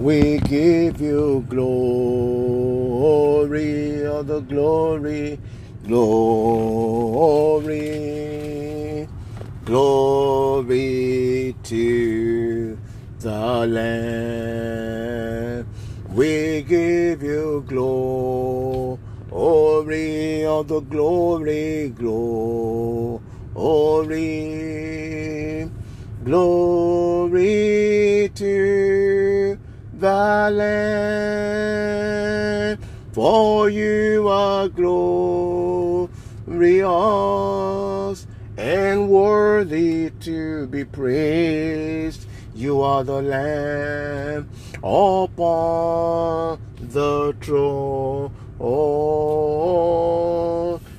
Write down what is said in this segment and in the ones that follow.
We give you glory, all the glory, glory, glory to the Lamb. We give you glory, all the glory, glory, glory to the Lamb. For you are glorious and worthy to be praised. You are the Lamb upon the throne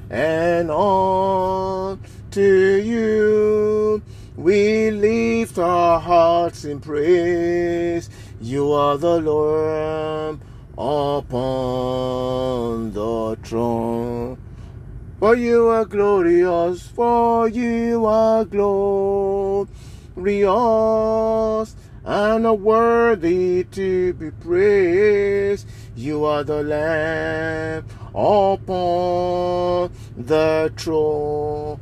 and on to you we lift our hearts in praise. You are the Lord upon the throne. For you are glorious, for you are glorious and are worthy to be praised. You are the Lamb upon the throne.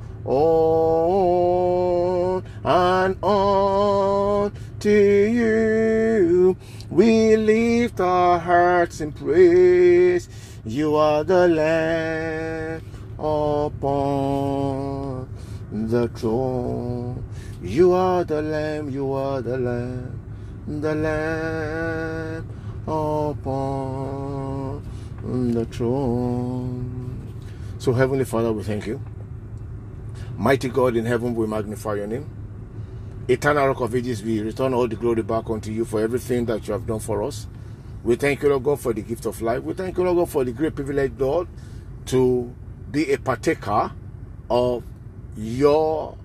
And on to you we lift our hearts in praise. You are the Lamb upon the throne. You are the Lamb, you are the Lamb, the Lamb upon the throne. So, Heavenly Father, we thank you. Mighty God in heaven, we magnify your name. Eternal Rock of Ages, we return all the glory back unto you for everything that you have done for us. We thank you, Lord God, for the gift of life. We thank you, Lord God, for the great privilege, Lord, to be a partaker of your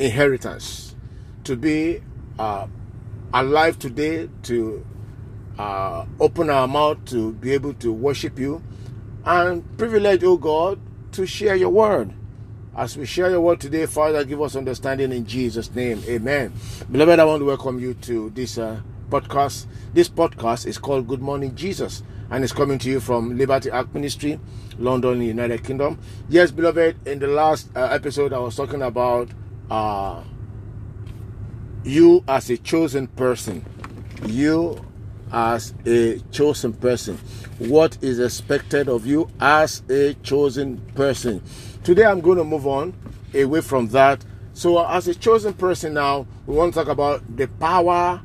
inheritance, to be uh, alive today, to uh, open our mouth to be able to worship you, and privilege, oh God, to share your word. As we share your word today, Father, give us understanding in Jesus' name. Amen. Beloved, I want to welcome you to this uh, podcast. This podcast is called Good Morning Jesus and it's coming to you from Liberty Act Ministry, London, United Kingdom. Yes, beloved, in the last uh, episode, I was talking about uh, you as a chosen person. You as a chosen person. What is expected of you as a chosen person. Today, I'm going to move on away from that. So, as a chosen person now, we want to talk about the power,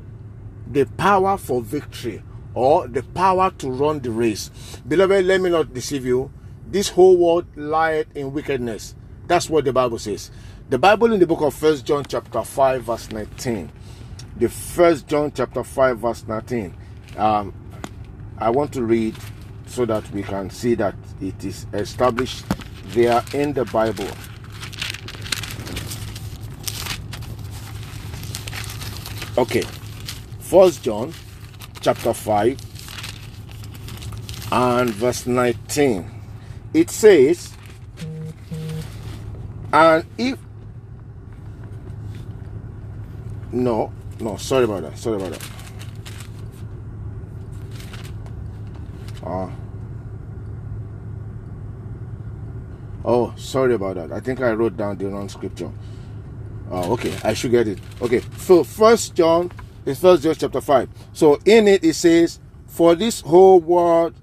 the power for victory or the power to run the race. Beloved, let me not deceive you. This whole world lieth in wickedness. That's what the Bible says. The Bible in the book of First John chapter 5 verse 19. The First John chapter 5 verse 19. Um, I want to read so that we can see that it is established there in the Bible. Okay. First John chapter 5 and verse 19. It says, and if no, no, sorry about that, sorry about that. Uh, oh, sorry about that. I think I wrote down the wrong scripture. Oh, okay, I should get it. Okay, so First John is First John chapter 5. So in it it says, For this whole world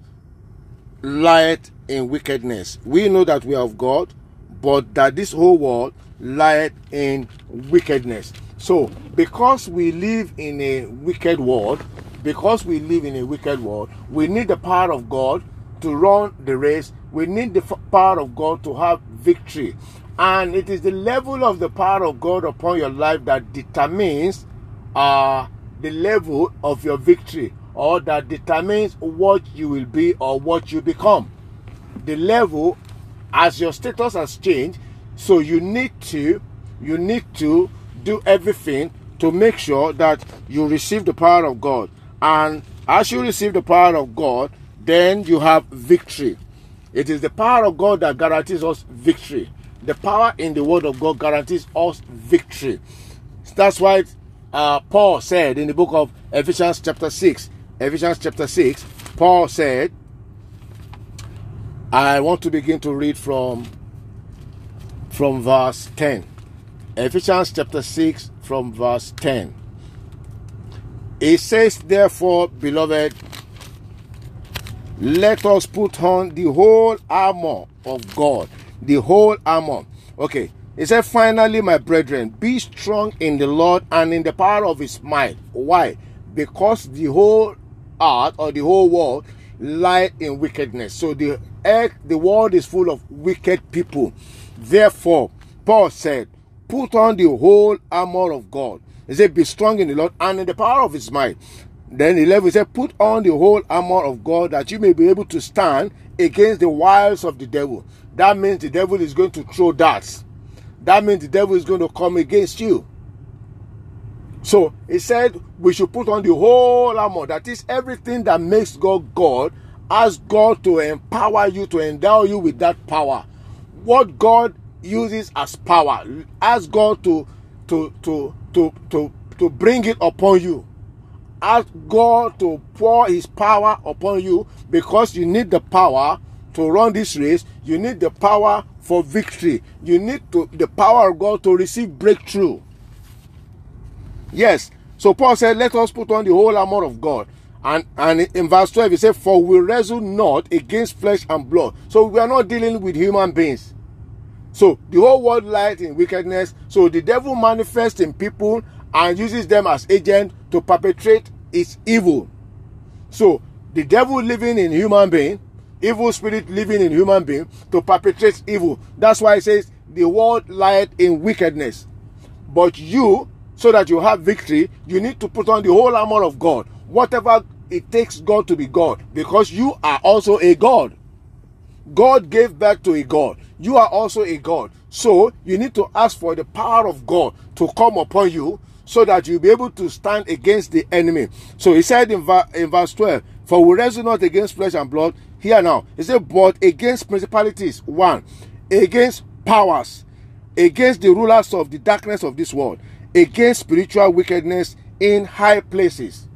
lieth in wickedness. We know that we are of God, but that this whole world lieth in wickedness. So because we live in a wicked world, because we live in a wicked world, we need the power of God to run the race. We need the power of God to have victory. And it is the level of the power of God upon your life that determines uh, the level of your victory or that determines what you will be or what you become. The level as your status has changed, so you need to you need to do everything to make sure that you receive the power of God. And as you receive the power of God, then you have victory. It is the power of God that guarantees us victory. The power in the word of God guarantees us victory. That's why uh, Paul said in the book of Ephesians chapter 6. Ephesians chapter 6, Paul said, I want to begin to read from from verse 10. Ephesians chapter 6 from verse 10. It says, Therefore, beloved, let us put on the whole armor of God. The whole armor. Okay. He said, Finally, my brethren, be strong in the Lord and in the power of his might. Why? Because the whole earth or the whole world lie in wickedness. So the earth, the world is full of wicked people. Therefore, Paul said, Put on the whole armor of God. He said, Be strong in the Lord and in the power of his might. Then 11 said, Put on the whole armor of God that you may be able to stand against the wiles of the devil. That means the devil is going to throw darts. That means the devil is going to come against you. So he said we should put on the whole armor. That is everything that makes God God. Ask God to empower you, to endow you with that power. What God uses as power. Ask God to to to to to to bring it upon you. Ask God to pour his power upon you because you need the power to run this race. You need the power for victory. You need to, the power of God to receive breakthrough. Yes. So Paul said, Let us put on the whole armor of God. And, and in verse 12, he said, For we wrestle not against flesh and blood. So we are not dealing with human beings. So the whole world lies in wickedness. So the devil manifests in people and uses them as agent to perpetrate its evil. So the devil living in human being, evil spirit living in human being to perpetrate evil. That's why it says the world lies in wickedness. But you, so that you have victory, you need to put on the whole armor of God. Whatever it takes God to be God, because you are also a God. God gave back to a God. You are also a God. So you need to ask for the power of God to come upon you so that you'll be able to stand against the enemy. So he said in, in verse 12, For we wrestle not against flesh and blood. Here now, he said, But against principalities, one, against powers, against the rulers of the darkness of this world, against spiritual wickedness in high places.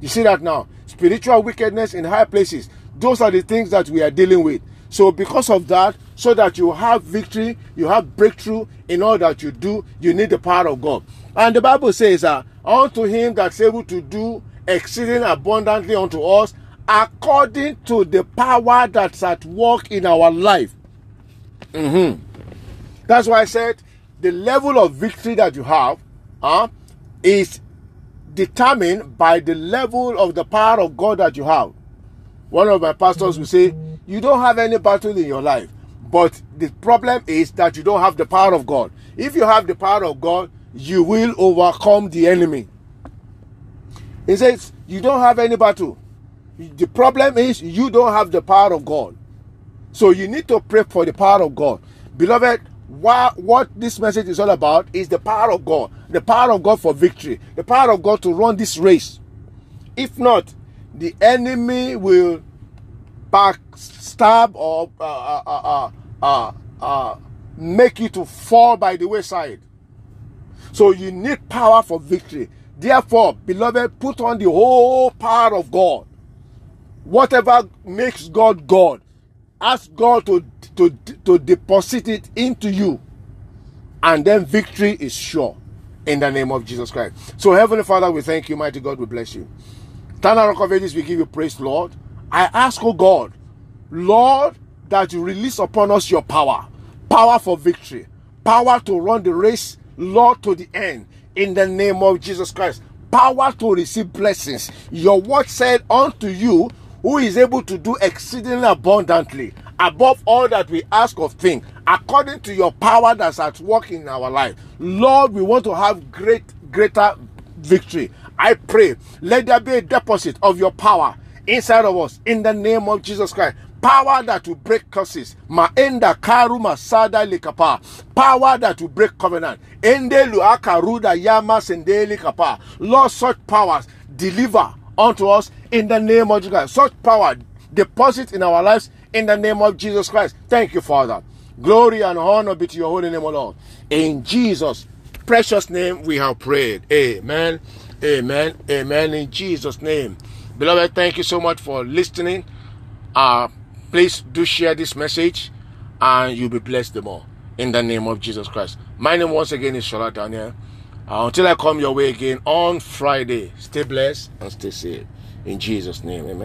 You see that now? Spiritual wickedness in high places. Those are the things that we are dealing with. So, because of that, so that you have victory, you have breakthrough in all that you do, you need the power of God. And the Bible says, uh, Unto him that's able to do exceeding abundantly unto us, according to the power that's at work in our life. Mm-hmm. That's why I said the level of victory that you have uh, is determined by the level of the power of God that you have. One of my pastors will say, You don't have any battle in your life. But the problem is that you don't have the power of God. If you have the power of God, you will overcome the enemy. He says, You don't have any battle. The problem is you don't have the power of God. So you need to pray for the power of God. Beloved, what, what this message is all about is the power of God. The power of God for victory. The power of God to run this race. If not, the enemy will backstab or uh, uh, uh, uh, make you to fall by the wayside. So you need power for victory. Therefore, beloved, put on the whole power of God. Whatever makes God God, ask God to, to, to deposit it into you. And then victory is sure in the name of Jesus Christ. So, Heavenly Father, we thank you, mighty God, we bless you. Eternal Rock of Ages, we give you praise, Lord. I ask, oh God, Lord, that you release upon us your power, power for victory, power to run the race, Lord, to the end, in the name of Jesus Christ. Power to receive blessings. Your word said unto you, who is able to do exceedingly abundantly above all that we ask of things, according to your power that's at work in our life. Lord, we want to have great, greater victory. I pray, let there be a deposit of your power inside of us in the name of Jesus Christ. Power that will break curses. Maenda karu masada likapa. Power that will break covenant. Ende luaka ruda yama sendeli kapa. Lord, such powers deliver unto us in the name of Jesus Christ. Such power deposit in our lives in the name of Jesus Christ. Thank you, Father. Glory and honor be to your holy name, O Lord. In Jesus' precious name we have prayed. Amen. Amen. Amen. In Jesus' name. Beloved, thank you so much for listening. Uh, please do share this message and you'll be blessed the more. In the name of Jesus Christ. My name once again is Shola Daniel. Uh, until I come your way again on Friday, stay blessed and stay safe. In Jesus' name, amen.